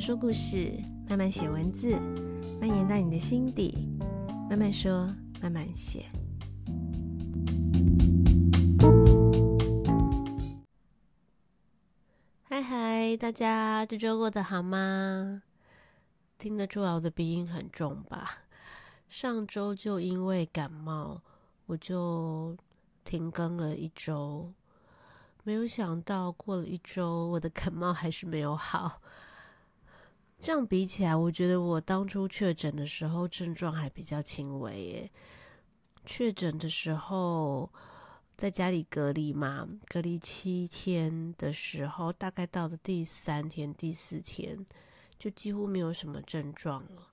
说故事，慢慢写文字，蔓延到你的心底。慢慢说，慢慢写。嗨嗨，大家这周过得好吗？听得出来我的鼻音很重吧？上周就因为感冒，我就停更了一周。没有想到过了一周，我的感冒还是没有好。这样比起来，我觉得我当初确诊的时候症状还比较轻微耶。确诊的时候在家里隔离嘛，隔离七天的时候，大概到了第三天、第四天，就几乎没有什么症状了。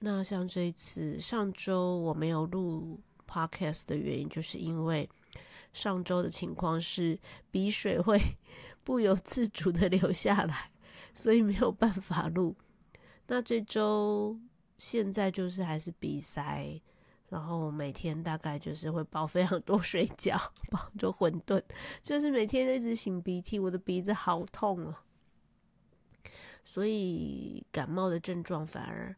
那像这一次，上周我没有录 podcast 的原因，就是因为上周的情况是鼻水会 不由自主的流下来。所以没有办法录。那这周现在就是还是鼻塞，然后每天大概就是会包非常多水饺，包着馄饨，就是每天一直擤鼻涕，我的鼻子好痛啊。所以感冒的症状反而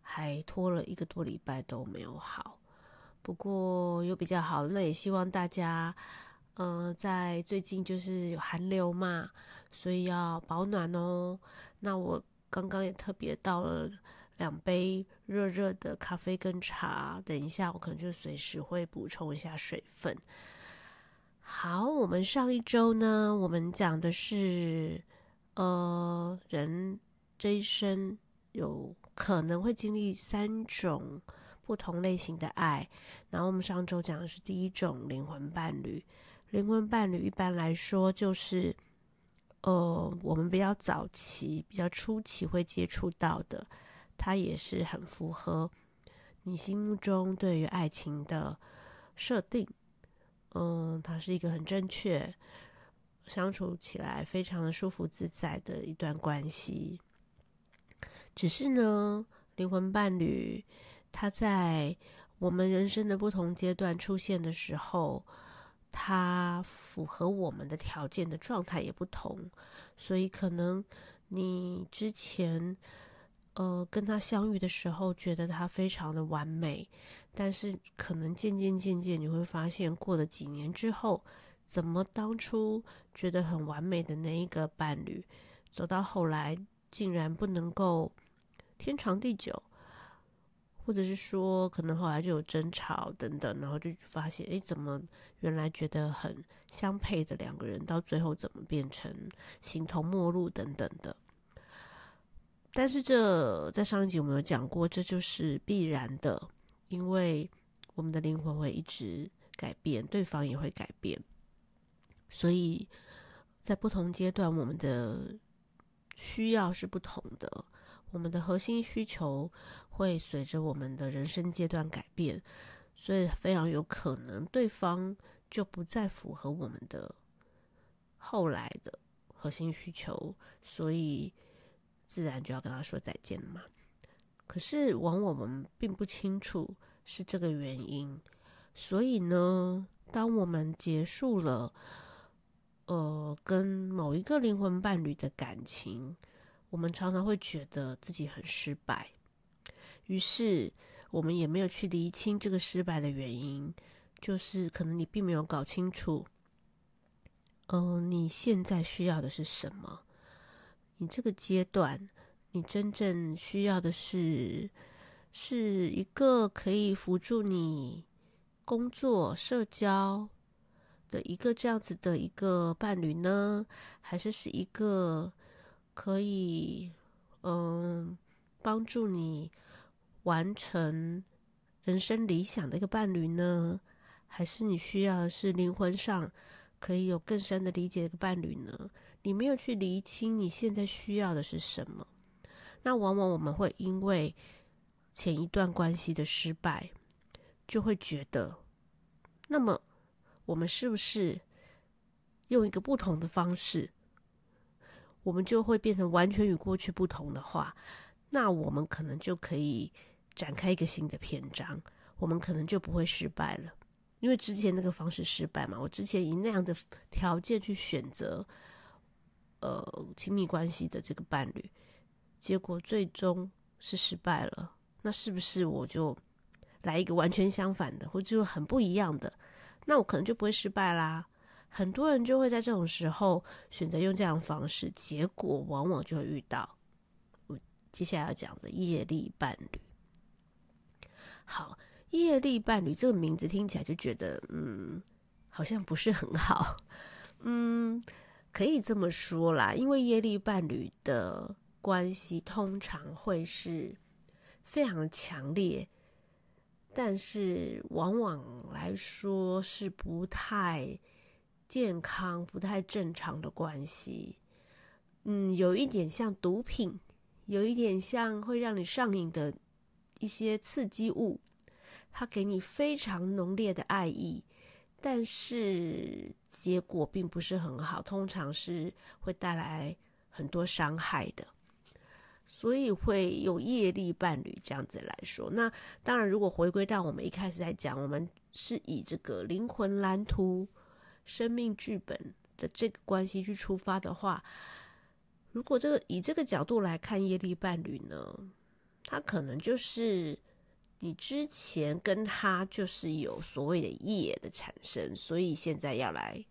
还拖了一个多礼拜都没有好。不过又比较好，那也希望大家，嗯、在最近就是有寒流嘛。所以要保暖哦。那我刚刚也特别倒了两杯热热的咖啡跟茶，等一下我可能就随时会补充一下水分。好，我们上一周呢，我们讲的是，呃，人这一生有可能会经历三种不同类型的爱。然后我们上周讲的是第一种灵魂伴侣，灵魂伴侣一般来说就是。呃，我们比较早期、比较初期会接触到的，它也是很符合你心目中对于爱情的设定。嗯，它是一个很正确、相处起来非常的舒服自在的一段关系。只是呢，灵魂伴侣它在我们人生的不同阶段出现的时候，他符合我们的条件的状态也不同，所以可能你之前呃跟他相遇的时候觉得他非常的完美，但是可能渐渐渐渐你会发现，过了几年之后，怎么当初觉得很完美的那一个伴侣，走到后来竟然不能够天长地久。或者是说，可能后来就有争吵等等，然后就发现，哎，怎么原来觉得很相配的两个人，到最后怎么变成形同陌路等等的。但是这在上一集我们有讲过，这就是必然的，因为我们的灵魂会一直改变，对方也会改变，所以在不同阶段，我们的需要是不同的。我们的核心需求会随着我们的人生阶段改变，所以非常有可能对方就不再符合我们的后来的核心需求，所以自然就要跟他说再见了嘛。可是往往我们并不清楚是这个原因，所以呢，当我们结束了呃跟某一个灵魂伴侣的感情。我们常常会觉得自己很失败，于是我们也没有去厘清这个失败的原因，就是可能你并没有搞清楚，嗯、你现在需要的是什么？你这个阶段，你真正需要的是，是一个可以辅助你工作、社交的一个这样子的一个伴侣呢，还是是一个？可以，嗯，帮助你完成人生理想的一个伴侣呢？还是你需要的是灵魂上可以有更深的理解的一个伴侣呢？你没有去厘清你现在需要的是什么，那往往我们会因为前一段关系的失败，就会觉得，那么我们是不是用一个不同的方式？我们就会变成完全与过去不同的话，那我们可能就可以展开一个新的篇章，我们可能就不会失败了，因为之前那个方式失败嘛。我之前以那样的条件去选择，呃，亲密关系的这个伴侣，结果最终是失败了，那是不是我就来一个完全相反的，或者就很不一样的？那我可能就不会失败啦。很多人就会在这种时候选择用这样的方式，结果往往就会遇到我接下来要讲的业力伴侣。好，业力伴侣这个名字听起来就觉得，嗯，好像不是很好。嗯，可以这么说啦，因为业力伴侣的关系通常会是非常强烈，但是往往来说是不太健康、不太正常的关系。嗯，有一点像毒品，有一点像会让你上瘾的一些刺激物，它给你非常浓烈的爱意，但是结果并不是很好，通常是会带来很多伤害的。所以会有业力伴侣这样子来说，那当然，如果回归到我们一开始在讲，我们是以这个灵魂蓝图、生命剧本的这个关系去出发的话，如果这个以这个角度来看业力伴侣呢，他可能就是你之前跟他就是有所谓的业的产生，所以现在要来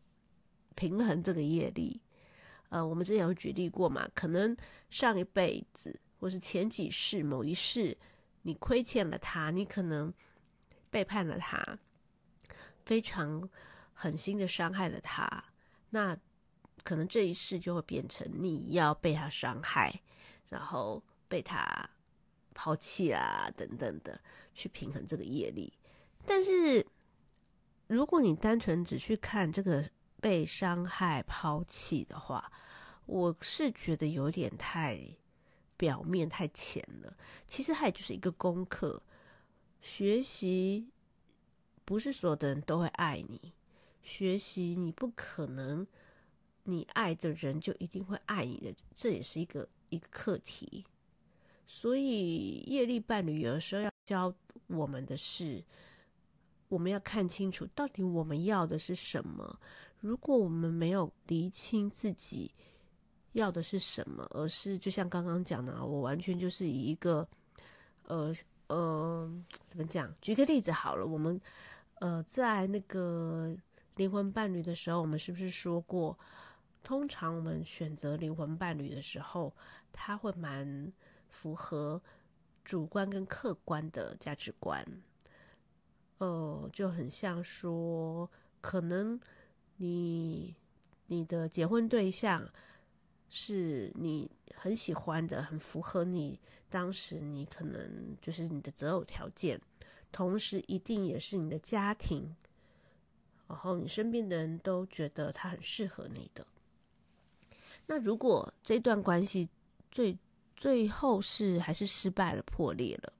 平衡这个业力。呃，我们之前有举例过嘛，可能上一辈子或是前几世某一世，你亏欠了他，你可能背叛了他，非常狠心的伤害了他，那可能这一世就会变成你要被他伤害，然后被他抛弃啊等等的，去平衡这个业力。但是如果你单纯只去看这个被伤害、抛弃的话，我是觉得有点太表面、太浅了。其实它也就是一个功课，学习不是所有的人都会爱你，学习你不可能你爱的人就一定会爱你的，这也是一个一个课题。所以业力伴侣有时候要教我们的是，我们要看清楚到底我们要的是什么。如果我们没有厘清自己，要的是什么？而是就像刚刚讲的，我完全就是以一个，呃呃，怎么讲？举个例子好了，我们呃在那个灵魂伴侣的时候，我们是不是说过，通常我们选择灵魂伴侣的时候，他会蛮符合主观跟客观的价值观，呃，就很像说，可能你你的结婚对象。是你很喜欢的，很符合你当时你可能就是你的择偶条件，同时一定也是你的家庭，然后你身边的人都觉得他很适合你的。那如果这段关系最最后是还是失败了、破裂了，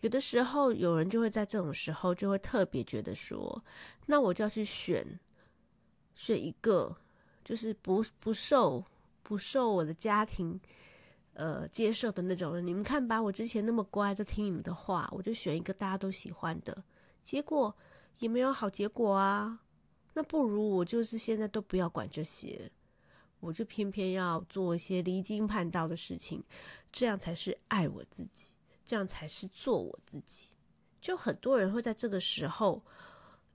有的时候有人就会在这种时候就会特别觉得说，那我就要去选选一个，就是不不受。不受我的家庭，呃，接受的那种人，你们看吧，我之前那么乖，都听你们的话，我就选一个大家都喜欢的，结果也没有好结果啊。那不如我就是现在都不要管这些，我就偏偏要做一些离经叛道的事情，这样才是爱我自己，这样才是做我自己。就很多人会在这个时候，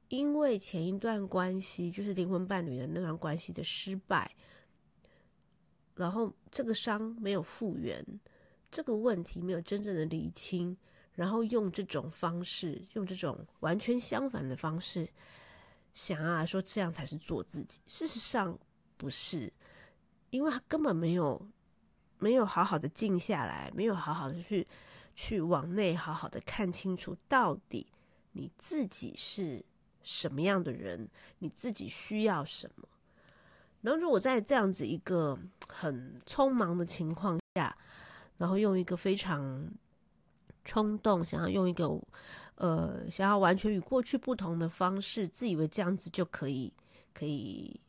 因为前一段关系，就是灵魂伴侣的那段关系的失败。然后这个伤没有复原，这个问题没有真正的理清，然后用这种方式，用这种完全相反的方式，想啊说这样才是做自己。事实上不是，因为他根本没有没有好好的静下来，没有好好的去去往内好好的看清楚，到底你自己是什么样的人，你自己需要什么。然后，如果在这样子一个很匆忙的情况下，然后用一个非常冲动，想要用一个呃，想要完全与过去不同的方式，自以为这样子就可以，可以，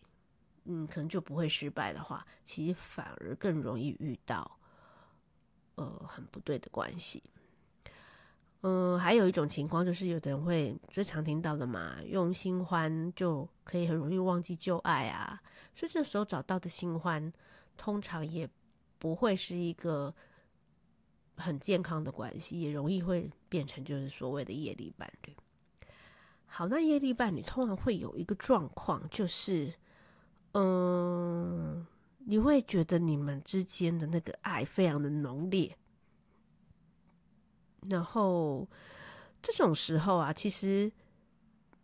嗯，可能就不会失败的话，其实反而更容易遇到呃很不对的关系。嗯，还有一种情况就是，有的人会最常听到的嘛，用新欢就可以很容易忘记旧爱啊。所以这时候找到的新欢，通常也不会是一个很健康的关系，也容易会变成就是所谓的业力伴侣。好，那业力伴侣通常会有一个状况，就是，嗯，你会觉得你们之间的那个爱非常的浓烈，然后这种时候啊，其实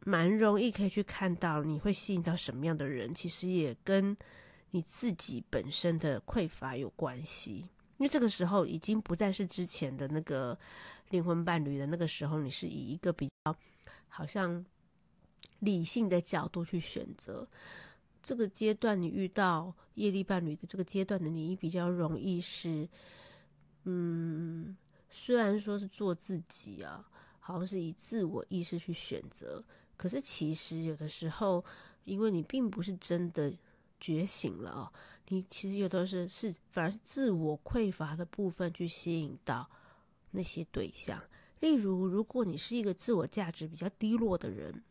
蛮容易可以去看到你会吸引到什么样的人，其实也跟你自己本身的匮乏有关系，因为这个时候已经不再是之前的那个灵魂伴侣的那个时候，你是以一个比较。好像理性的角度去选择这个阶段，你遇到业力伴侣的这个阶段的你，比较容易是，嗯，虽然说是做自己啊，好像是以自我意识去选择，可是其实有的时候，因为你并不是真的觉醒了哦，你其实有的是是反而是自我匮乏的部分去吸引到那些对象。例如，如果你是一个自我价值比较低落的人，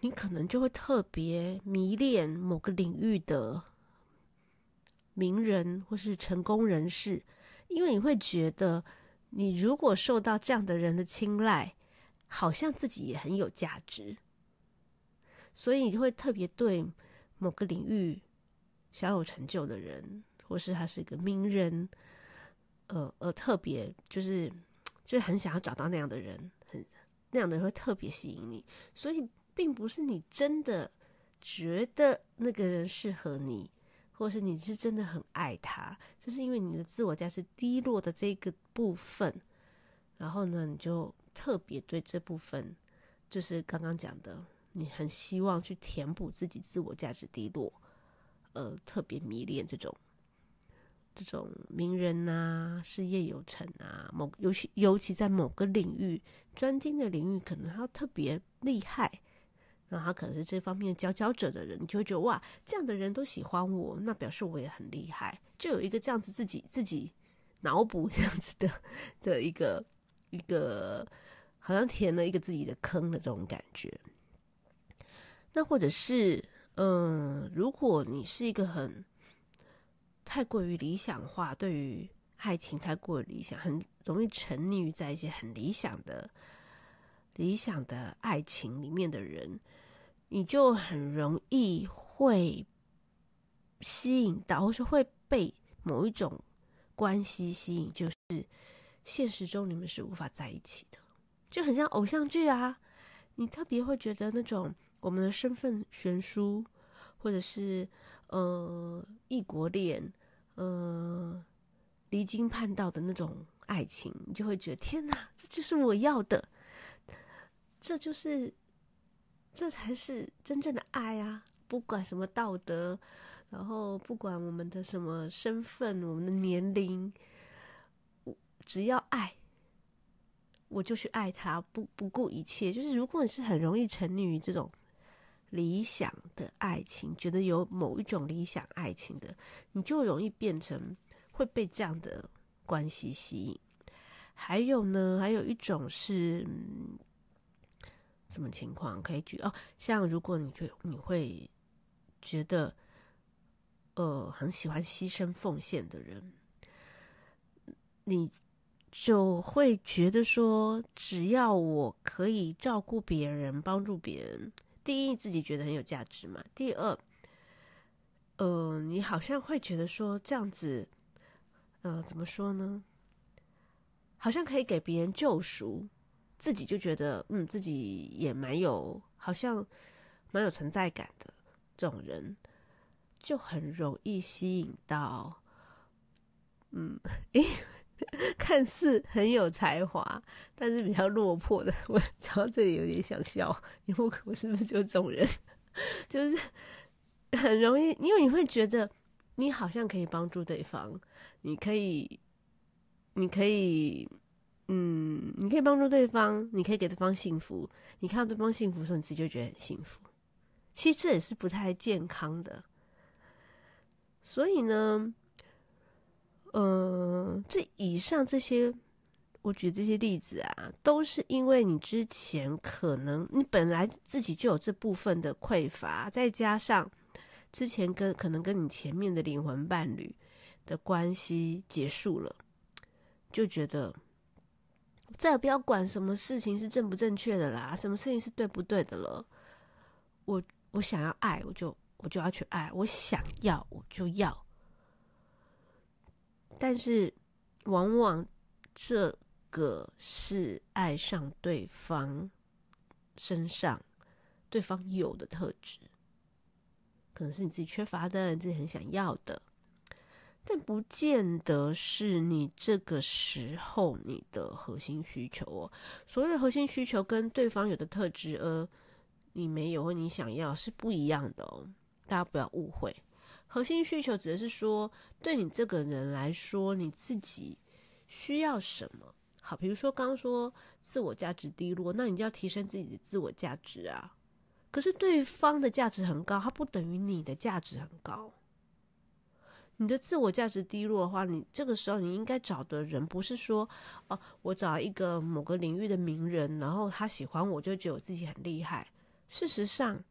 你可能就会特别迷恋某个领域的名人或是成功人士，因为你会觉得，你如果受到这样的人的青睐，好像自己也很有价值，所以你就会特别对某个领域小有成就的人，或是他是一个名人，呃呃，特别就是。就很想要找到那样的人，很那样的人会特别吸引你，所以并不是你真的觉得那个人适合你，或是你是真的很爱他，就是因为你的自我价值低落的这个部分，然后呢，你就特别对这部分，就是刚刚讲的，你很希望去填补自己自我价值低落，呃，特别迷恋这种。这种名人呐、啊，事业有成啊，某尤其尤其在某个领域专精的领域，可能他特别厉害，那他可能是这方面佼佼者的人，你就会觉得哇，这样的人都喜欢我，那表示我也很厉害，就有一个这样子自己自己脑补这样子的的一个一个，好像填了一个自己的坑的这种感觉。那或者是嗯，如果你是一个很太过于理想化，对于爱情太过于理想，很容易沉溺于在一些很理想的、理想的爱情里面的人，你就很容易会吸引到，或是会被某一种关系吸引，就是现实中你们是无法在一起的，就很像偶像剧啊，你特别会觉得那种我们的身份悬殊，或者是呃异国恋。呃，离经叛道的那种爱情，你就会觉得天哪，这就是我要的，这就是，这才是真正的爱啊！不管什么道德，然后不管我们的什么身份，我们的年龄，只要爱，我就去爱他，不不顾一切。就是如果你是很容易沉溺于这种。理想的爱情，觉得有某一种理想爱情的，你就容易变成会被这样的关系吸引。还有呢，还有一种是，什么情况可以举哦？像如果你觉你会觉得，呃，很喜欢牺牲奉献的人，你就会觉得说，只要我可以照顾别人，帮助别人。第一，自己觉得很有价值嘛。第二，呃，你好像会觉得说这样子，呃，怎么说呢？好像可以给别人救赎，自己就觉得，嗯，自己也蛮有，好像蛮有存在感的。这种人就很容易吸引到，嗯，诶。看似很有才华，但是比较落魄的。我讲到这里有点想笑，因为我是不是就这种人？就是很容易，因为你会觉得你好像可以帮助对方，你可以，你可以，嗯，你可以帮助对方，你可以给对方幸福。你看到对方幸福的时候，你自己就觉得很幸福。其实这也是不太健康的。所以呢，呃，这以上这些，我举这些例子啊，都是因为你之前可能你本来自己就有这部分的匮乏，再加上之前跟可能跟你前面的灵魂伴侣的关系结束了，就觉得再也不要管什么事情是正不正确的啦，什么事情是对不对的了。我我想要爱，我就我就要去爱，我想要我就要。但是往往这个是爱上对方身上对方有的特质，可能是你自己缺乏的，你自己很想要的。但不见得是你这个时候你的核心需求哦。所谓的核心需求跟对方有的特质，呃你没有或你想要是不一样的哦。大家不要误会，核心需求指的是说，对你这个人来说，你自己需要什么？好，比如说刚刚说自我价值低落，那你就要提升自己的自我价值啊。可是对方的价值很高，它不等于你的价值很高。你的自我价值低落的话，你这个时候你应该找的人不是说，哦，我找一个某个领域的名人，然后他喜欢我，就觉得我自己很厉害。事实上，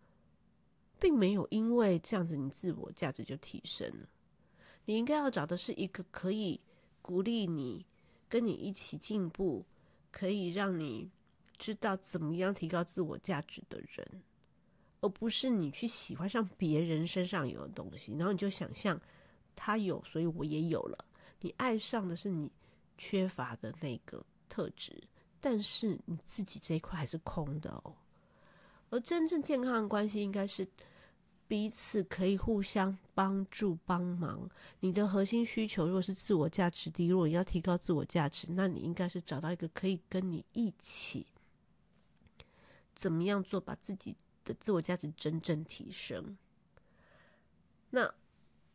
并没有因为这样子，你自我价值就提升了。你应该要找的是一个可以鼓励你、跟你一起进步、可以让你知道怎么样提高自我价值的人，而不是你去喜欢上别人身上有的东西，然后你就想象。他有，所以我也有了。你爱上的是你缺乏的那个特质，但是你自己这一块还是空的哦。而真正健康的关系，应该是彼此可以互相帮助、帮忙。你的核心需求如果是自我价值低落，你要提高自我价值，那你应该是找到一个可以跟你一起，怎么样做，把自己的自我价值真正提升。那。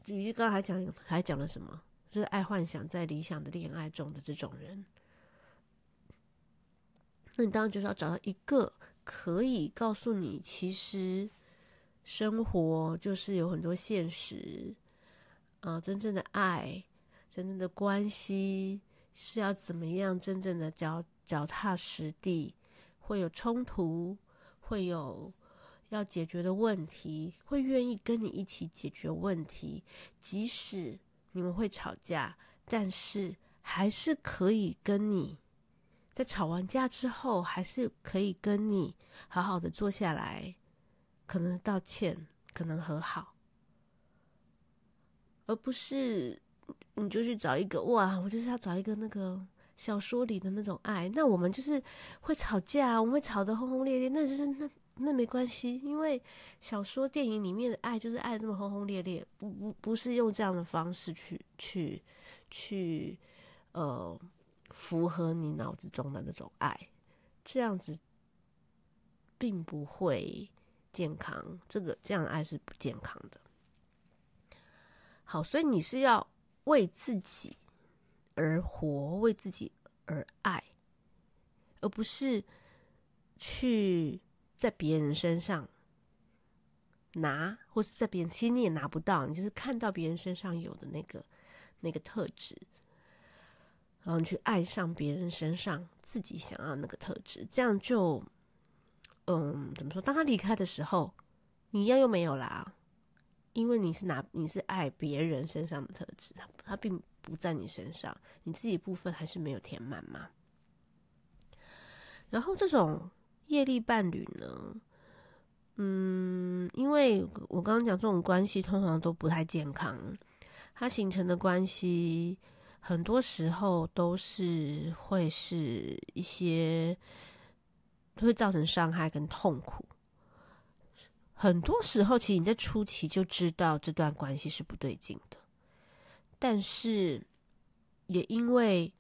于刚刚还讲还讲了什么？就是爱幻想在理想的恋爱中的这种人，那你当然就是要找到一个可以告诉你，其实生活就是有很多现实啊，真正的爱、真正的关系是要怎么样真正的脚脚踏实地，会有冲突，会有。要解决的问题，会愿意跟你一起解决问题，即使你们会吵架，但是还是可以跟你，在吵完架之后，还是可以跟你好好的坐下来，可能道歉，可能和好，而不是你就去找一个哇，我就是要找一个那个小说里的那种爱，那我们就是会吵架，我们会吵得轰轰烈烈，那就是那。那没关系，因为小说、电影里面的爱就是爱这么轰轰烈烈，不不不是用这样的方式去去去，呃，符合你脑子中的那种爱，这样子并不会健康。这个这样的爱是不健康的。好，所以你是要为自己而活，为自己而爱，而不是去。在别人身上拿，或是在别人心里也拿不到，你就是看到别人身上有的那个那个特质，然后去爱上别人身上自己想要那个特质，这样就，嗯，怎么说？当他离开的时候，你一样又没有啦，因为你是拿你是爱别人身上的特质，他他并不在你身上，你自己部分还是没有填满嘛。然后这种。业力伴侣呢？嗯，因为我刚刚讲这种关系通常都不太健康，它形成的关系很多时候都是会是一些都会造成伤害跟痛苦。很多时候，其实你在初期就知道这段关系是不对劲的，但是也因为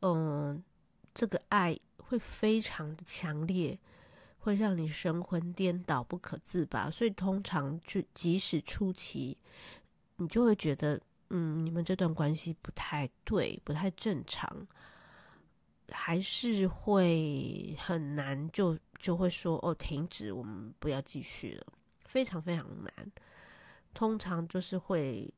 嗯这个爱。会非常的强烈，会让你神魂颠倒、不可自拔。所以通常就即使初期，你就会觉得，嗯，你们这段关系不太对，不太正常，还是会很难就，就会说哦，停止，我们不要继续了，非常非常难。通常就是会。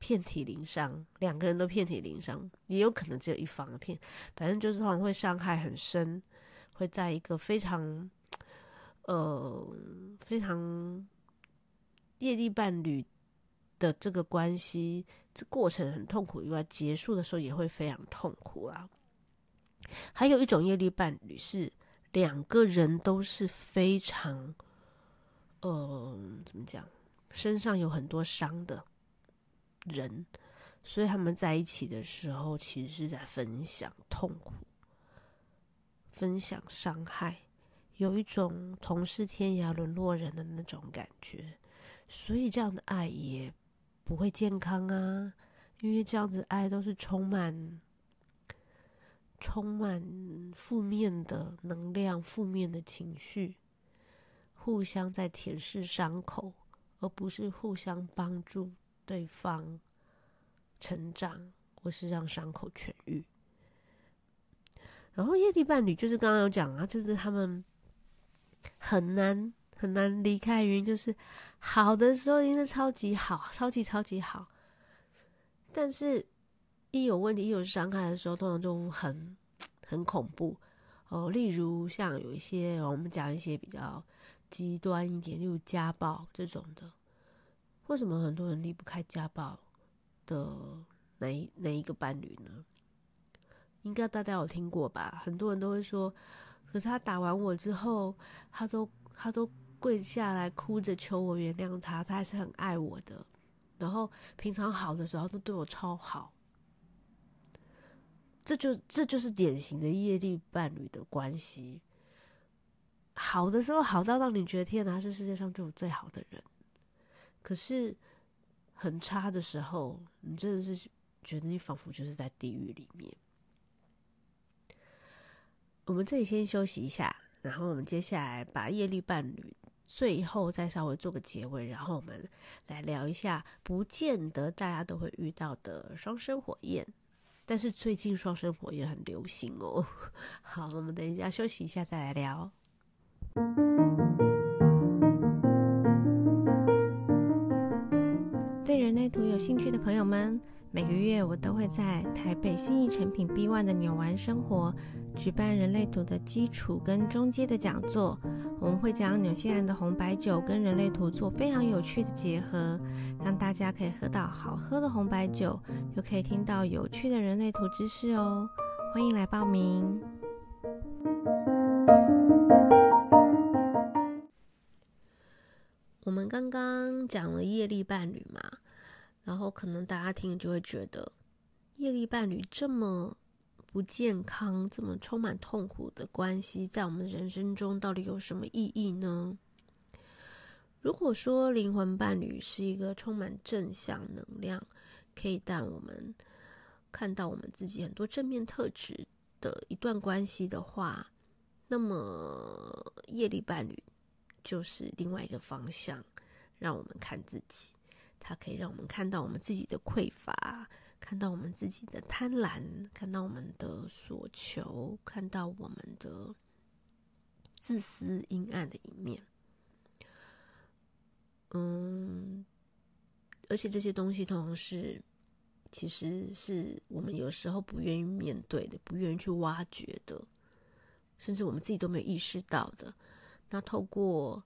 遍体鳞伤，两个人都遍体鳞伤，也有可能只有一方的遍，反正就是通常会伤害很深，会在一个非常，呃，非常业力伴侣的这个关系这过程很痛苦以外，结束的时候也会非常痛苦啊。还有一种业力伴侣是两个人都是非常，呃，怎么讲，身上有很多伤的人，所以他们在一起的时候，其实是在分享痛苦，分享伤害，有一种同是天涯沦落人的那种感觉，所以这样的爱也不会健康啊，因为这样子爱都是充满、充满负面的能量、负面的情绪，互相在舔舐伤口，而不是互相帮助对方成长，或是让伤口痊愈。然后业力伴侣就是刚刚有讲啊，就是他们很难。很难离开，原因就是好的时候一定是超级好，超级超级好。但是，一有问题、一有伤害的时候，通常就很很恐怖哦。例如像有一些，我们讲一些比较极端一点，例如家暴这种的。为什么很多人离不开家暴的哪一哪一个伴侣呢？应该大家有听过吧？很多人都会说，可是他打完我之后，他都他都。跪下来哭着求我原谅他，他还是很爱我的。然后平常好的时候都对我超好，这就这就是典型的业力伴侣的关系。好的时候好到让你觉得天哪，他是世界上对我最好的人。可是很差的时候，你真的是觉得你仿佛就是在地狱里面。我们这里先休息一下，然后我们接下来把业力伴侣。最后再稍微做个结尾，然后我们来聊一下，不见得大家都会遇到的双生火焰，但是最近双生火也很流行哦。好，我们等一下休息一下再来聊。对人类图有兴趣的朋友们，每个月我都会在台北新义成品 B One 的纽玩生活举办人类图的基础跟中阶的讲座。我们会将纽西兰的红白酒跟人类图做非常有趣的结合，让大家可以喝到好喝的红白酒，又可以听到有趣的人类图知识哦。欢迎来报名。我们刚刚讲了业力伴侣嘛。然后可能大家听就会觉得，业力伴侣这么不健康、这么充满痛苦的关系，在我们人生中到底有什么意义呢？如果说灵魂伴侣是一个充满正向能量，可以带我们看到我们自己很多正面特质的一段关系的话，那么业力伴侣就是另外一个方向，让我们看自己。它可以让我们看到我们自己的匮乏，看到我们自己的贪婪，看到我们的所求，看到我们的自私阴暗的一面。嗯，而且这些东西通常是，其实是我们有时候不愿意面对的，不愿意去挖掘的，甚至我们自己都没有意识到的。那透过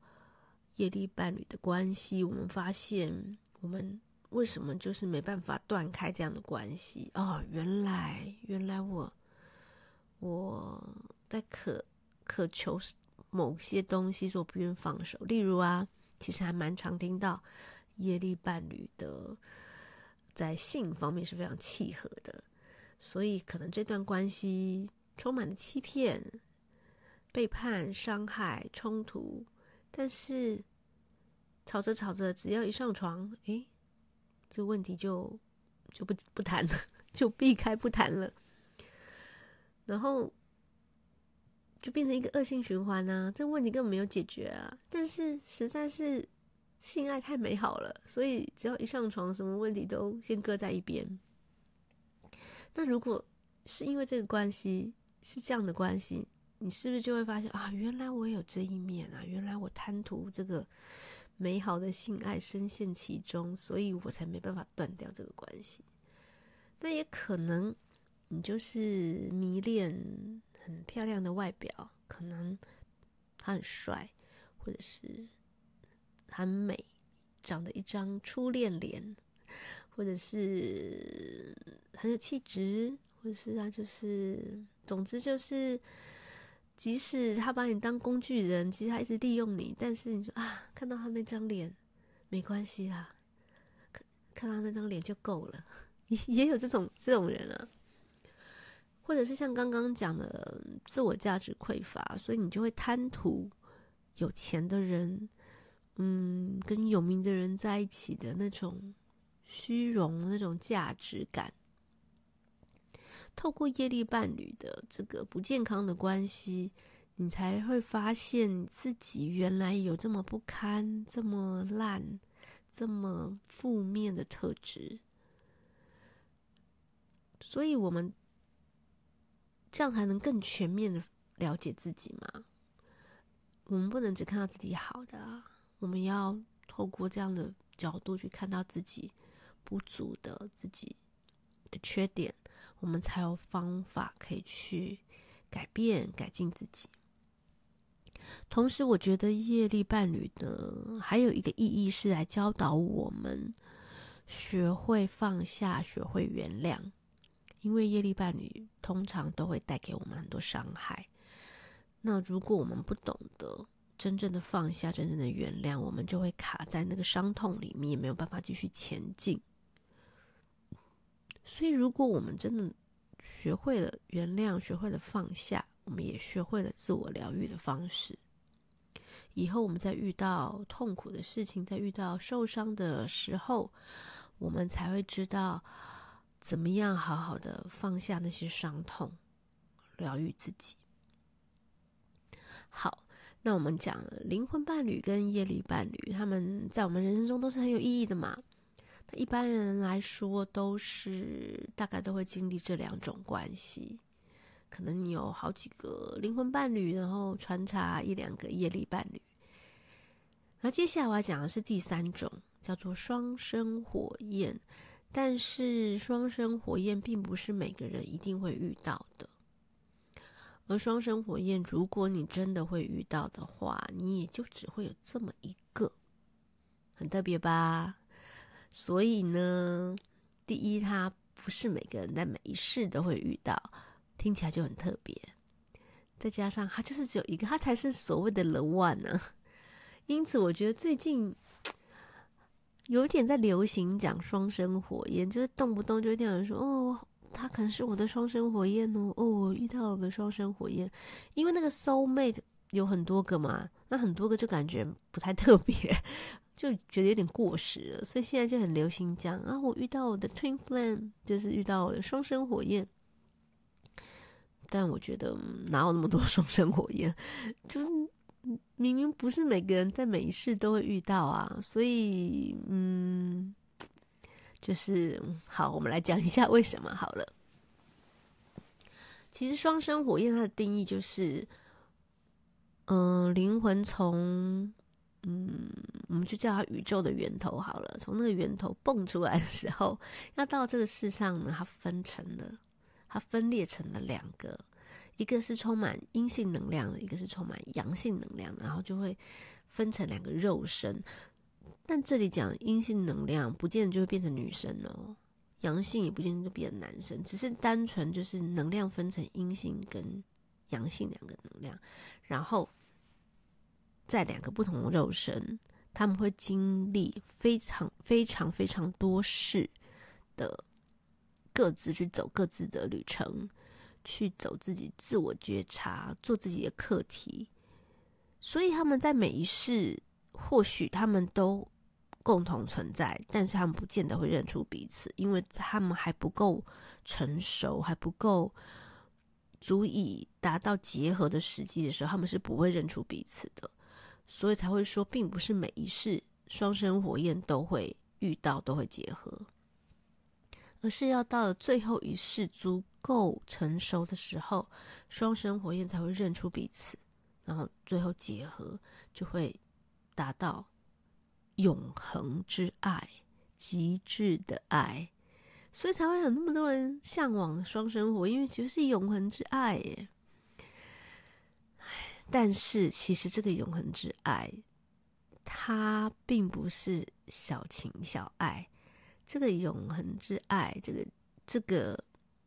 业力伴侣的关系，我们发现。我们为什么就是没办法断开这样的关系？哦，原来原来我我在渴渴求某些东西，所以我不愿放手。例如啊，其实还蛮常听到业力伴侣的在性方面是非常契合的，所以可能这段关系充满了欺骗、背叛、伤害、冲突，但是。吵着吵着，只要一上床，诶，这问题就就不不谈了，就避开不谈了，然后就变成一个恶性循环啊！这个问题根本没有解决啊！但是实在是性爱太美好了，所以只要一上床，什么问题都先搁在一边。那如果是因为这个关系是这样的关系，你是不是就会发现啊？原来我有这一面啊！原来我贪图这个。美好的性爱深陷其中，所以我才没办法断掉这个关系。那也可能你就是迷恋很漂亮的外表，可能他很帅，或者是很美，长得一张初恋脸，或者是很有气质，或者是他就是，总之就是，即使他把你当工具人，其实他一直利用你，但是你说啊，看到他那张脸，没关系啦，看看到他那张脸就够了，也也有这种这种人啊。或者是像刚刚讲的自我价值匮乏，所以你就会贪图有钱的人，嗯，跟有名的人在一起的那种虚荣、那种价值感。透过业力伴侣的这个不健康的关系，你才会发现自己原来有这么不堪、这么烂、这么负面的特质。所以，我们。这样才能更全面的了解自己嘛。我们不能只看到自己好的啊，我们要透过这样的角度去看到自己不足的、自己的缺点，我们才有方法可以去改变、改进自己。同时，我觉得业力伴侣呢，还有一个意义是来教导我们学会放下、学会原谅。因为业力伴侣通常都会带给我们很多伤害，那如果我们不懂得真正的放下、真正的原谅，我们就会卡在那个伤痛里面，没有办法继续前进。所以，如果我们真的学会了原谅、学会了放下，我们也学会了自我疗愈的方式，以后我们在遇到痛苦的事情、在遇到受伤的时候，我们才会知道。怎么样好好的放下那些伤痛，疗愈自己？好，那我们讲灵魂伴侣跟业力伴侣，他们在我们人生中都是很有意义的嘛。一般人来说，都是大概都会经历这两种关系。可能你有好几个灵魂伴侣，然后穿插一两个业力伴侣。那接下来我要讲的是第三种，叫做双生火焰。但是双生火焰并不是每个人一定会遇到的，而双生火焰，如果你真的会遇到的话，你也就只会有这么一个，很特别吧？所以呢，第一，它不是每个人在每一世都会遇到，听起来就很特别。再加上它就是只有一个，它才是所谓的 the one 呢。因此，我觉得最近。有点在流行讲双生火焰，就是动不动就会这样说哦，他可能是我的双生火焰哦，哦，我遇到了个双生火焰，因为那个 soul mate 有很多个嘛，那很多个就感觉不太特别，就觉得有点过时了，所以现在就很流行讲啊，我遇到我的 twin flame，就是遇到我的双生火焰，但我觉得哪有那么多 双生火焰，就是。明明不是每个人在每一世都会遇到啊，所以嗯，就是好，我们来讲一下为什么好了。其实双生火焰它的定义就是，嗯、呃，灵魂从嗯，我们就叫它宇宙的源头好了，从那个源头蹦出来的时候，要到这个世上呢，它分成了，它分裂成了两个。一个是充满阴性能量的，一个是充满阳性能量，然后就会分成两个肉身。但这里讲阴性能量，不见得就会变成女生哦；阳性也不见得就变成男生，只是单纯就是能量分成阴性跟阳性两个能量。然后在两个不同的肉身，他们会经历非常非常非常多事的，各自去走各自的旅程。去走自己自我觉察，做自己的课题，所以他们在每一世，或许他们都共同存在，但是他们不见得会认出彼此，因为他们还不够成熟，还不够足以达到结合的时机的时候，他们是不会认出彼此的，所以才会说，并不是每一世双生火焰都会遇到，都会结合。而是要到了最后一世足够成熟的时候，双生火焰才会认出彼此，然后最后结合，就会达到永恒之爱、极致的爱，所以才会有那么多人向往双生火，因为其实是永恒之爱耶。但是其实这个永恒之爱，它并不是小情小爱。这个永恒之爱，这个这个，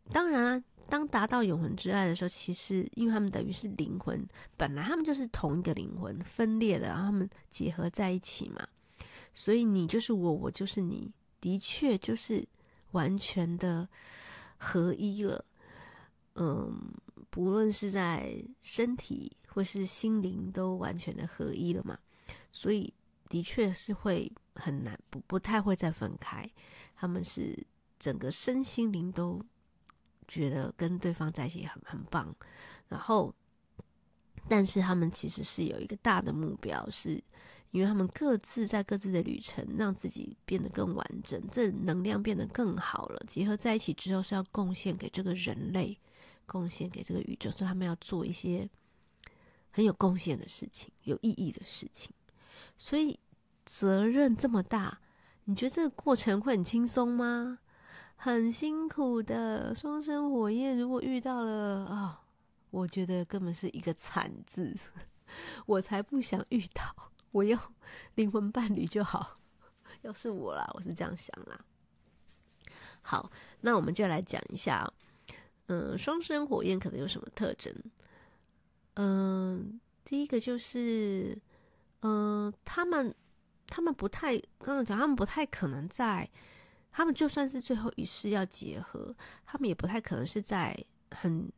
当然啊，当达到永恒之爱的时候，其实因为他们等于是灵魂，本来他们就是同一个灵魂，分裂的，然后他们结合在一起嘛，所以你就是我，我就是你，的确就是完全的合一了。嗯，不论是在身体或是心灵，都完全的合一了嘛，所以的确是会很难，不不太会再分开。他们是整个身心灵都觉得跟对方在一起很很棒，然后，但是他们其实是有一个大的目标，是因为他们各自在各自的旅程，让自己变得更完整，这能量变得更好了，结合在一起之后是要贡献给这个人类。贡献给这个宇宙，所以他们要做一些很有贡献的事情，有意义的事情。所以责任这么大，你觉得这个过程会很轻松吗？很辛苦的。双生火焰如果遇到了啊、哦，我觉得根本是一个惨字。我才不想遇到，我要灵魂伴侣就好。要是我啦，我是这样想啦。好，那我们就来讲一下。嗯，双生火焰可能有什么特征？第一个就是，嗯，他们他们不太刚刚讲，他们不太可能在，他们就算是最后一世要结合，他们也不太可能是在很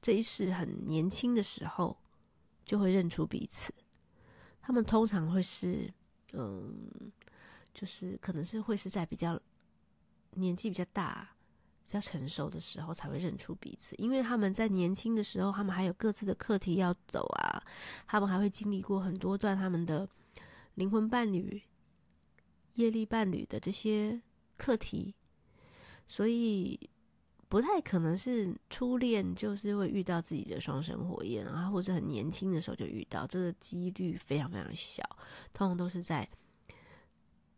这一世很年轻的时候就会认出彼此。他们通常会是，嗯，就是可能是会是在比较年纪比较大。比较成熟的时候才会认出彼此，因为他们在年轻的时候，他们还有各自的课题要走啊，他们还会经历过很多段他们的灵魂伴侣、业力伴侣的这些课题，所以不太可能是初恋就是会遇到自己的双生火焰啊，或者很年轻的时候就遇到，这个几率非常非常小，通常都是在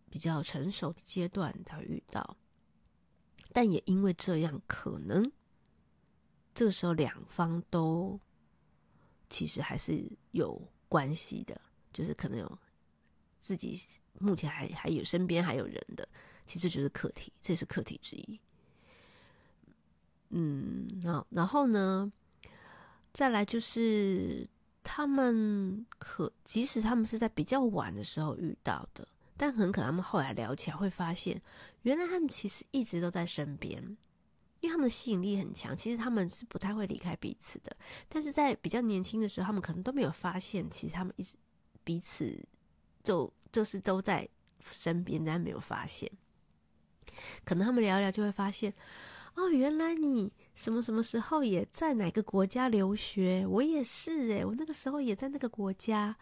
比较成熟的阶段才会遇到。但也因为这样，可能这个时候两方都其实还是有关系的，就是可能有自己目前还还有身边还有人的，其实就是课题，这是课题之一。嗯，然然后呢，再来就是他们可即使他们是在比较晚的时候遇到的。但很可能他们后来聊起来会发现，原来他们其实一直都在身边，因为他们的吸引力很强。其实他们是不太会离开彼此的。但是在比较年轻的时候，他们可能都没有发现，其实他们一直彼此就就是都在身边，但没有发现。可能他们聊一聊就会发现，哦，原来你什么什么时候也在哪个国家留学？我也是诶，我那个时候也在那个国家，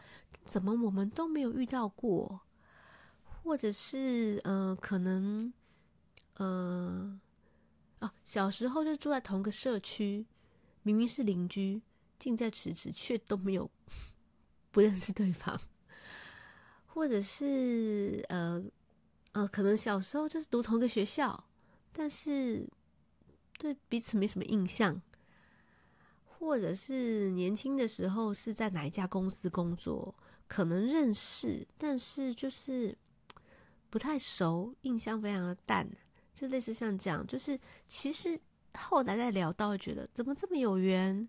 怎么我们都没有遇到过？或者是呃，可能呃，哦，小时候就住在同个社区，明明是邻居，近在咫尺，却都没有 不认识对方。或者是呃呃，可能小时候就是读同个学校，但是对彼此没什么印象。或者是年轻的时候是在哪一家公司工作，可能认识，但是就是。不太熟，印象非常的淡，就类似像这样，就是其实后来再聊到，会觉得怎么这么有缘？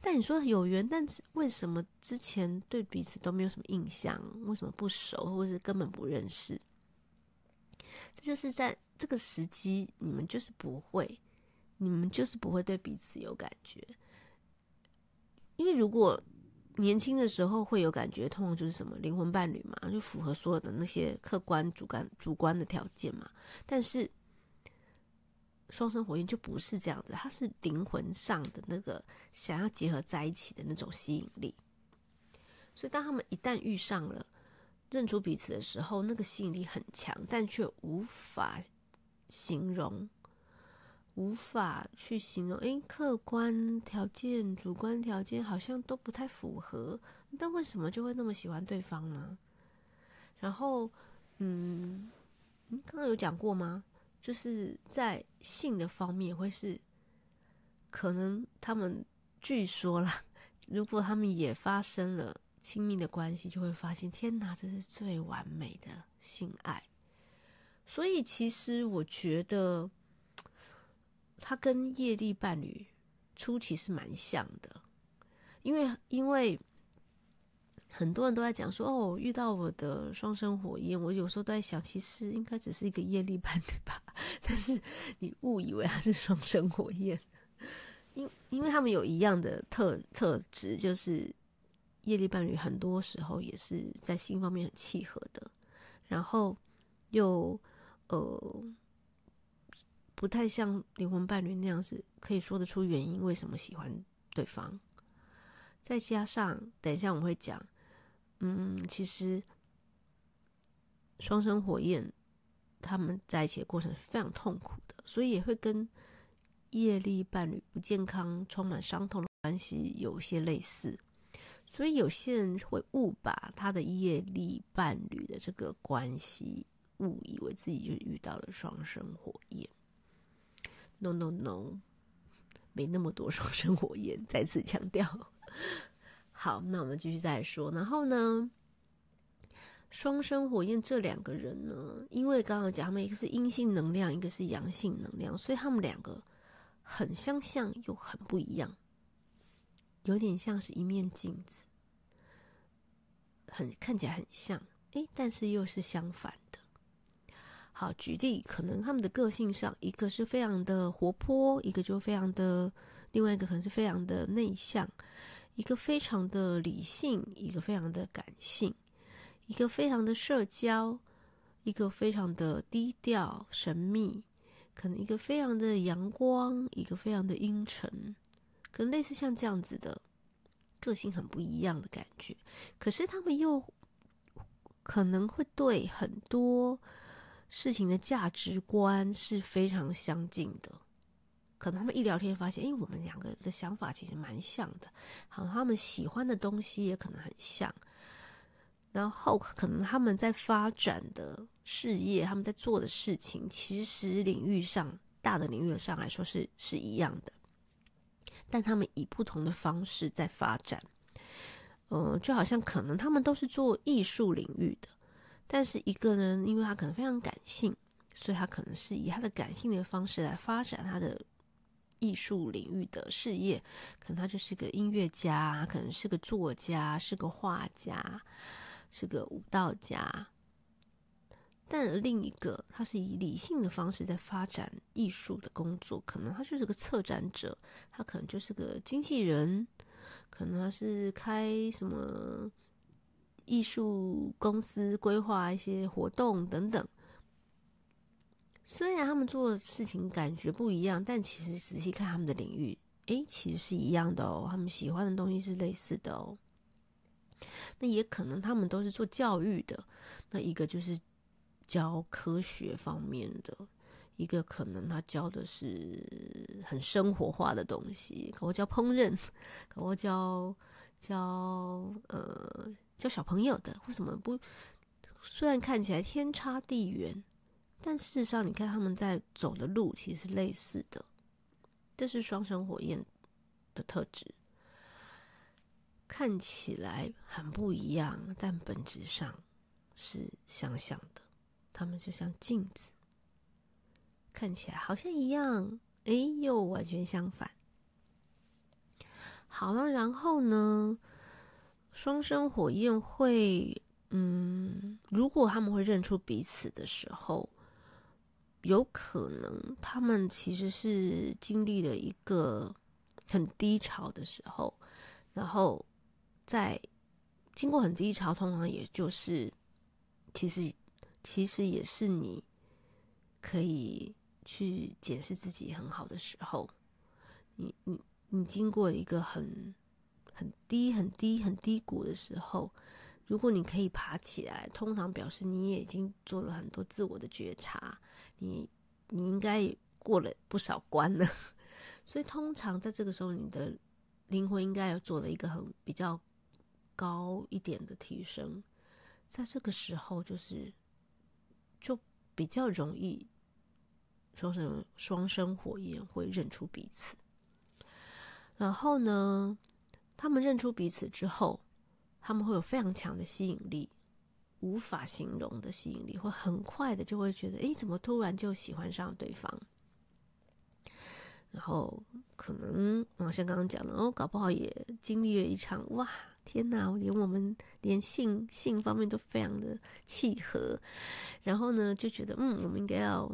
但你说有缘，但是为什么之前对彼此都没有什么印象？为什么不熟，或是根本不认识？这就是在这个时机，你们就是不会，你们就是不会对彼此有感觉，因为如果。年轻的时候会有感觉，通常就是什么灵魂伴侣嘛，就符合所有的那些客观、主观、主观的条件嘛。但是双生火焰就不是这样子，它是灵魂上的那个想要结合在一起的那种吸引力。所以当他们一旦遇上了，认出彼此的时候，那个吸引力很强，但却无法形容。无法去形容，诶，客观条件、主观条件好像都不太符合，但为什么就会那么喜欢对方呢？然后，嗯，你刚刚有讲过吗？就是在性的方面，会是可能他们据说啦，如果他们也发生了亲密的关系，就会发现，天哪，这是最完美的性爱。所以其实我觉得，他跟业力伴侣初期是蛮像的，因为因为很多人都在讲说，哦，遇到我的双生火焰，我有时候都在想，其实应该只是一个业力伴侣吧，但是你误以为他是双生火焰，因因为他们有一样的特特质，就是业力伴侣很多时候也是在性方面很契合的，然后又。呃，不太像灵魂伴侣那样子，可以说得出原因为什么喜欢对方。再加上，等一下我们会讲，嗯，其实双生火焰他们在一起的过程是非常痛苦的，所以也会跟业力伴侣不健康、充满伤痛的关系有些类似。所以有些人会误把他的业力伴侣的这个关系。误以为自己就遇到了双生火焰，no no no，没那么多双生火焰。再次强调，好，那我们继续再说。然后呢，双生火焰这两个人呢，因为刚刚讲他们一个是阴性能量，一个是阳性能量，所以他们两个很相像又很不一样，有点像是一面镜子，很看起来很像，诶，但是又是相反。好，举例，可能他们的个性上，一个是非常的活泼，一个就非常的，另外一个可能是非常的内向，一个非常的理性，一个非常的感性，一个非常的社交，一个非常的低调神秘，可能一个非常的阳光，一个非常的阴沉，可能类似像这样子的个性很不一样的感觉，可是他们又可能会对很多。事情的价值观是非常相近的，可能他们一聊天发现，哎，我们两个的想法其实蛮像的，好，他们喜欢的东西也可能很像，然后可能他们在发展的事业，他们在做的事情，其实领域上大的领域上来说是是一样的，但他们以不同的方式在发展，嗯，就好像可能他们都是做艺术领域的。但是一个人，因为他可能非常感性，所以他可能是以他的感性的方式来发展他的艺术领域的事业。可能他就是个音乐家，可能是个作家，是个画家，是个舞蹈家。但另一个，他是以理性的方式在发展艺术的工作，可能他就是个策展者，他可能就是个经纪人，可能他是开什么。艺术公司规划一些活动等等，虽然他们做的事情感觉不一样，但其实仔细看他们的领域，诶，其实是一样的哦。他们喜欢的东西是类似的哦。那也可能他们都是做教育的，那一个就是教科学方面的，一个可能他教的是很生活化的东西，可我教烹饪，可我教教呃。教小朋友的，为什么不？虽然看起来天差地远，但事实上，你看他们在走的路其实类似的。这是双生火焰的特质，看起来很不一样，但本质上是相像的。他们就像镜子，看起来好像一样，哎，又完全相反。好了，然后呢？双生火焰会，嗯，如果他们会认出彼此的时候，有可能他们其实是经历了一个很低潮的时候，然后在经过很低潮，通常也就是，其实其实也是你可以去检视自己很好的时候，你你你经过一个很。很低、很低、很低谷的时候，如果你可以爬起来，通常表示你也已经做了很多自我的觉察，你你应该过了不少关了。所以，通常在这个时候，你的灵魂应该有做了一个很比较高一点的提升。在这个时候，就是就比较容易说什么双生火焰会认出彼此。然后呢，他们认出彼此之后，他们会有非常强的吸引力。无法形容的吸引力，会很快的就会觉得，诶，怎么突然就喜欢上对方？然后可能，啊，像刚刚讲的，哦，搞不好也经历了一场，哇，天哪，连我们连性性方面都非常的契合，然后呢，就觉得，嗯，我们应该要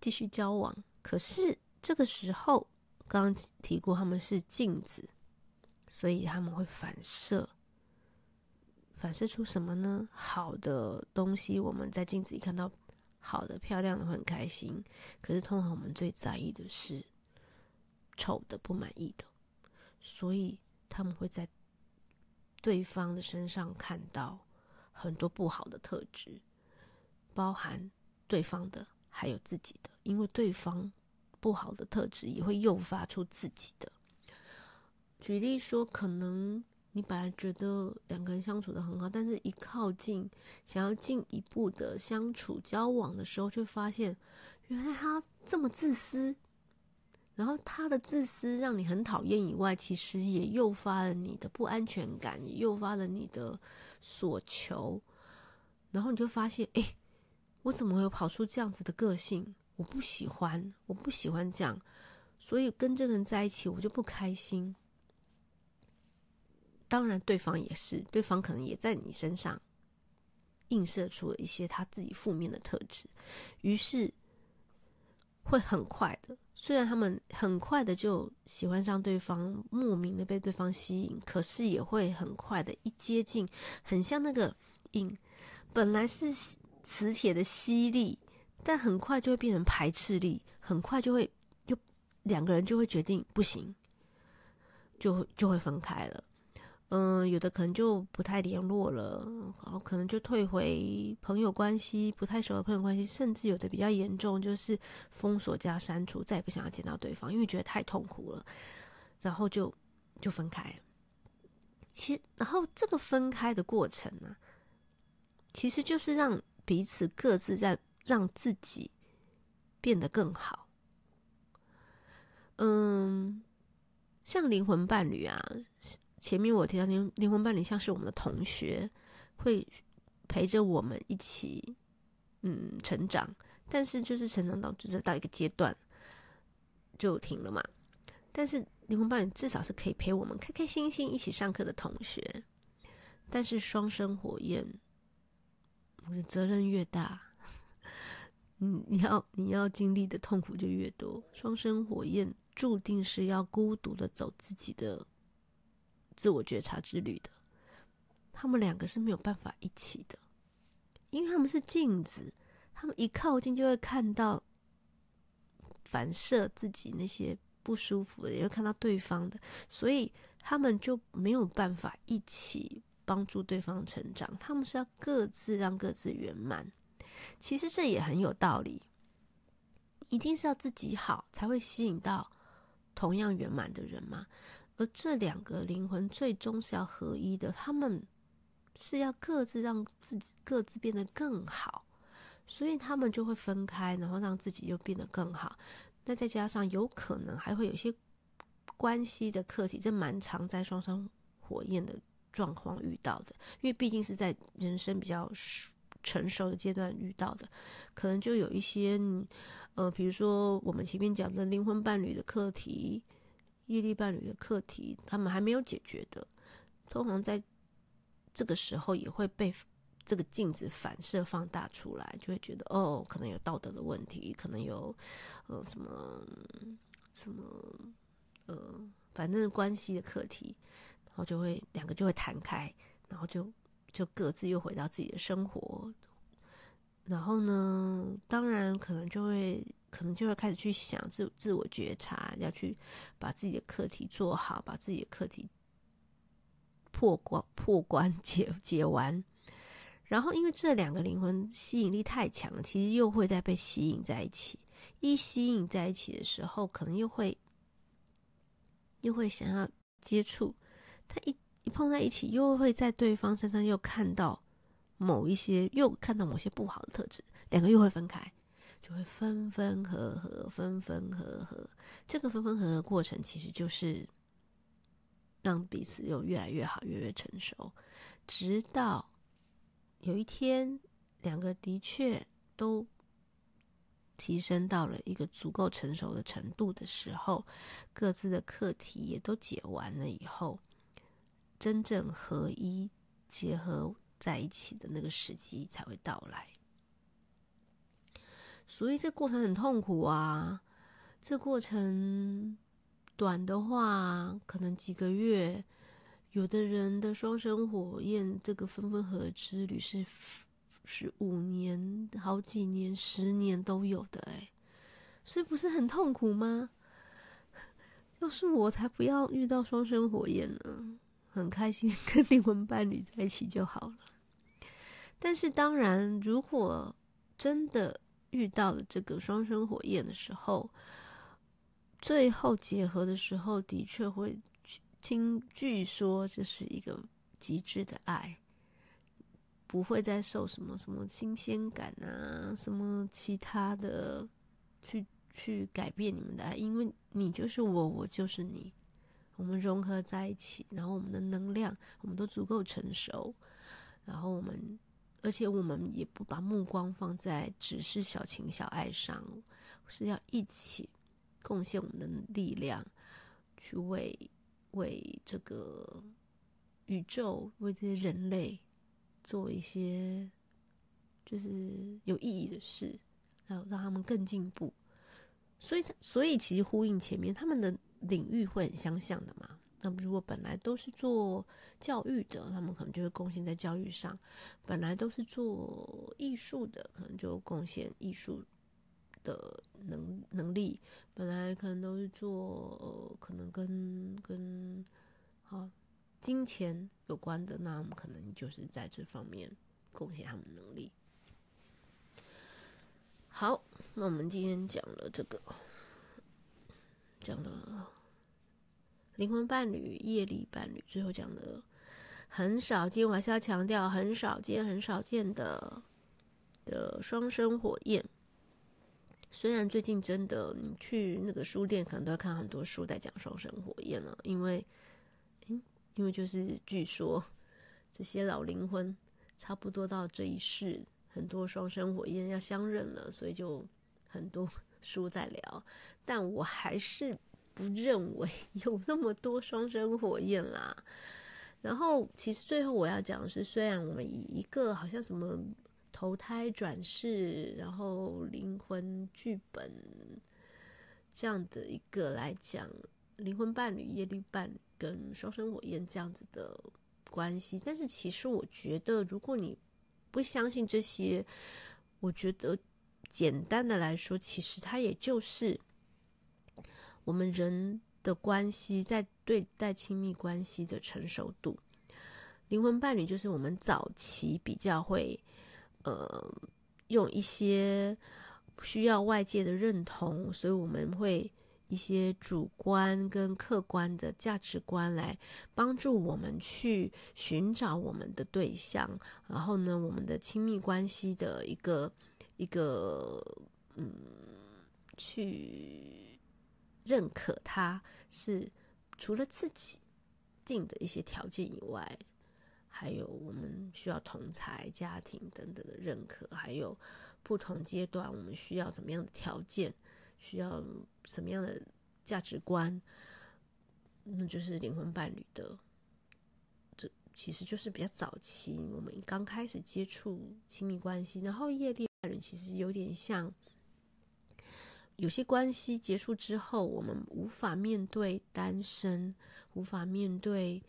继续交往。可是这个时候，刚刚提过他们是镜子，所以他们会反射，反射出什么呢？好的东西，我们在镜子里看到好的、漂亮的，会很开心。可是通常我们最在意的是。丑的、不满意的，所以他们会在对方的身上看到很多不好的特质，包含对方的，还有自己的。因为对方不好的特质也会诱发出自己的。举例说，可能你本来觉得两个人相处的很好，但是一靠近，想要进一步的相处交往的时候，就发现原来他这么自私。然后他的自私让你很讨厌以外，其实也诱发了你的不安全感，也诱发了你的所求。然后你就发现，哎，我怎么会跑出这样子的个性？我不喜欢，我不喜欢这样，所以跟这个人在一起我就不开心。当然，对方也是，对方可能也在你身上映射出了一些他自己负面的特质，于是会很快的。虽然他们很快的就喜欢上对方，莫名的被对方吸引，可是也会很快的一接近，很像那个引，本来是磁铁的吸力，但很快就会变成排斥力，很快就会又两个人就会决定不行，就就会分开了。嗯，有的可能就不太联络了，然后可能就退回朋友关系，不太熟的朋友关系，甚至有的比较严重，就是封锁加删除，再也不想要见到对方，因为觉得太痛苦了，然后就就分开。其实，然后这个分开的过程呢，其实就是让彼此各自在让自己变得更好。嗯，像灵魂伴侣啊。前面我提到灵灵魂伴侣像是我们的同学，会陪着我们一起，嗯，成长。但是就是成长到就是到一个阶段就停了嘛。但是灵魂伴侣至少是可以陪我们开开心心一起上课的同学。但是双生火焰，我的责任越大，嗯，你要你要经历的痛苦就越多。双生火焰注定是要孤独的走自己的。自我觉察之旅的，他们两个是没有办法一起的，因为他们是镜子，他们一靠近就会看到反射自己那些不舒服的，也会看到对方的，所以他们就没有办法一起帮助对方成长。他们是要各自让各自圆满。其实这也很有道理，一定是要自己好才会吸引到同样圆满的人嘛。而这两个灵魂最终是要合一的，他们是要各自让自己各自变得更好，所以他们就会分开，然后让自己又变得更好。那再加上有可能还会有一些关系的课题，这蛮常在双生火焰的状况遇到的，因为毕竟是在人生比较成熟的阶段遇到的，可能就有一些，呃，比如说我们前面讲的灵魂伴侣的课题。业力伴侣的课题，他们还没有解决的，通常在这个时候也会被这个镜子反射放大出来，就会觉得哦，可能有道德的问题，可能有呃什么什么呃，反正关系的课题，然后就会两个就会弹开，然后就就各自又回到自己的生活，然后呢，当然可能就会。可能就会开始去想自自我觉察，要去把自己的课题做好，把自己的课题破关破关解解完。然后，因为这两个灵魂吸引力太强了，其实又会再被吸引在一起。一吸引在一起的时候，可能又会又会想要接触。他一一碰在一起，又会在对方身上又看到某一些，又看到某些不好的特质，两个又会分开。就会分分合合，分分合合。这个分分合合过程，其实就是让彼此又越来越好，越来越成熟，直到有一天，两个的确都提升到了一个足够成熟的程度的时候，各自的课题也都解完了以后，真正合一结合在一起的那个时机才会到来。所以这过程很痛苦啊，这过程短的话可能几个月。有的人的双生火焰，这个分分合之旅是是五年、好几年、十年都有的哎，所以不是很痛苦吗？要是我才不要遇到双生火焰呢，很开心 跟灵魂伴侣在一起就好了。但是当然，如果真的遇到了这个双生火焰的时候，最后结合的时候，的确会。听，据说这是一个极致的爱，不会再受什么什么新鲜感啊，什么其他的去去改变你们的爱，因为你就是我，我就是你，我们融合在一起，然后我们的能量，我们都足够成熟，然后我们，而且我们也不把目光放在只是小情小爱上，是要一起贡献我们的力量，去为。为这个宇宙，为这些人类做一些就是有意义的事，然后让他们更进步。所以，所以其实呼应前面，他们的领域会很相像的嘛。那么，如果本来都是做教育的，他们可能就会贡献在教育上；本来都是做艺术的，可能就贡献艺术。的能能力，本来可能都是做，呃，可能跟跟好金钱有关的，那我们可能就是在这方面贡献他们能力。好，那我们今天讲了这个，讲了灵魂伴侣、业力伴侣，最后讲的很少见，我还是要强调很少见、很少见的的双生火焰。虽然最近真的，你去那个书店，可能都要看很多书在讲双生火焰了，因为，嗯，因为就是据说这些老灵魂差不多到这一世，很多双生火焰要相认了，所以就很多书在聊。但我还是不认为 有那么多双生火焰啦。然后，其实最后我要讲的是，虽然我们以一个好像什么。投胎转世，然后灵魂剧本这样的一个来讲，灵魂伴侣、业力伴侣跟双生火焰这样子的关系。但是，其实我觉得，如果你不相信这些，我觉得简单的来说，其实它也就是我们人的关系在对待亲密关系的成熟度。灵魂伴侣就是我们早期比较会。呃，用一些需要外界的认同，所以我们会一些主观跟客观的价值观来帮助我们去寻找我们的对象，然后呢，我们的亲密关系的一个一个嗯，去认可他是除了自己定的一些条件以外。还有我们需要同才、家庭等等的认可，还有不同阶段我们需要怎么样的条件，需要什么样的价值观，那就是灵魂伴侣的。这其实就是比较早期我们刚开始接触亲密关系，然后业力伴侣其实有点像，有些关系结束之后，我们无法面对单身，无法面对。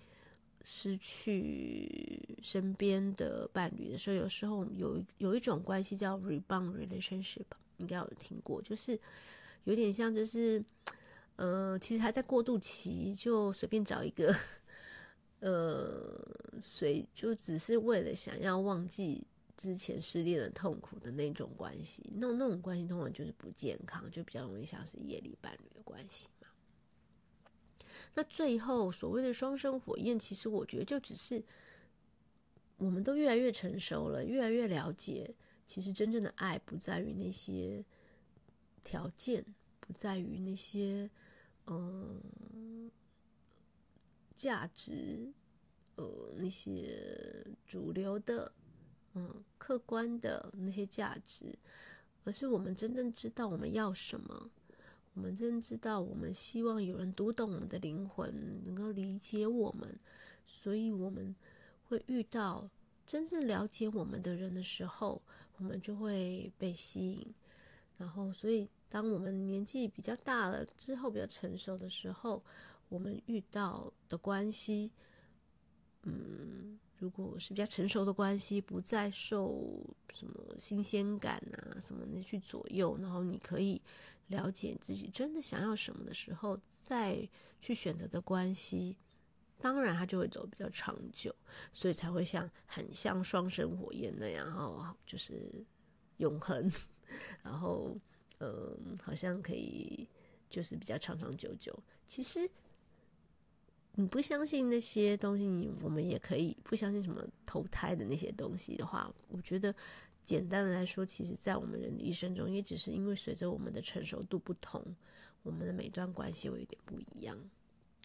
失去身边的伴侣的时候，有时候有有一种关系叫 rebound relationship，应该有听过，就是有点像，就是呃，其实还在过渡期，就随便找一个，呃，谁就只是为了想要忘记之前失恋的痛苦的那种关系，那那种关系通常就是不健康，就比较容易像是夜里伴侣的关系嘛。那最后所谓的双生火焰，其实我觉得就只是我们都越来越成熟了，越来越了解，其实真正的爱不在于那些条件，不在于那些嗯价值，呃那些主流的，嗯客观的那些价值，而是我们真正知道我们要什么，我们真正知道我们希望有人读懂我们的灵魂，能够理解我们，所以我们会遇到真正了解我们的人的时候，我们就会被吸引，然后所以。当我们年纪比较大了之后，比较成熟的时候，我们遇到的关系，嗯，如果是比较成熟的关系，不再受什么新鲜感啊什么的去左右，然后你可以了解自己真的想要什么的时候，再去选择的关系，当然它就会走比较长久，所以才会像很像双生火焰那样，哦，就是永恒，然后。嗯，好像可以，就是比较长长久久。其实你不相信那些东西，你我们也可以不相信什么投胎的那些东西的话，我觉得简单的来说，其实，在我们人的一生中，也只是因为随着我们的成熟度不同，我们的每段关系会有点不一样。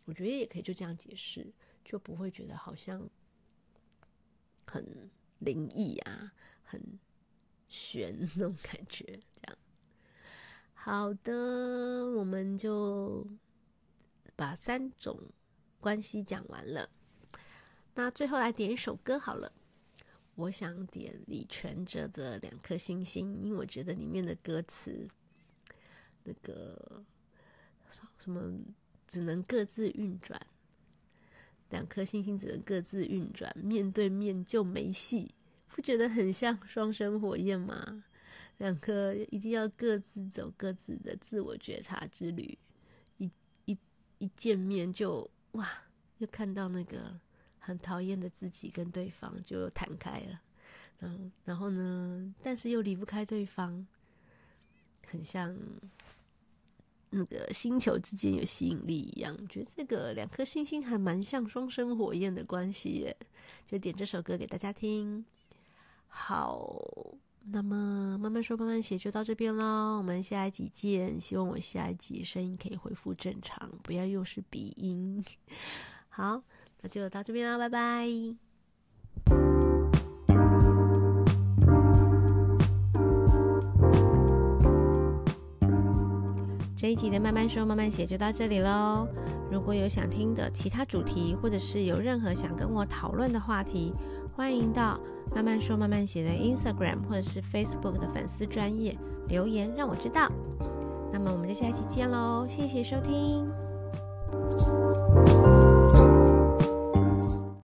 我觉得也可以就这样解释，就不会觉得好像很灵异啊，很玄那种感觉，这样。好的，我们就把三种关系讲完了。那最后来点一首歌好了，我想点李全哲的《两颗星星》，因为我觉得里面的歌词，那个什么只能各自运转，两颗星星只能各自运转，面对面就没戏，不觉得很像双生火焰吗？两颗一定要各自走各自的自我觉察之旅，一一一见面就哇，又看到那个很讨厌的自己跟对方就弹开了，然后然后呢，但是又离不开对方，很像那个星球之间有吸引力一样。觉得这个两颗星星还蛮像双生火焰的关系耶，就点这首歌给大家听，好。那么慢慢说慢慢写就到这边喽，我们下一集见。希望我下一集声音可以恢复正常，不要又是鼻音。好，那就到这边了，拜拜。这一集的慢慢说慢慢写就到这里喽。如果有想听的其他主题，或者是有任何想跟我讨论的话题，欢迎到慢慢说慢慢写的 Instagram 或者是 Facebook 的粉丝专业留言，让我知道。那么我们就下期见喽，谢谢收听。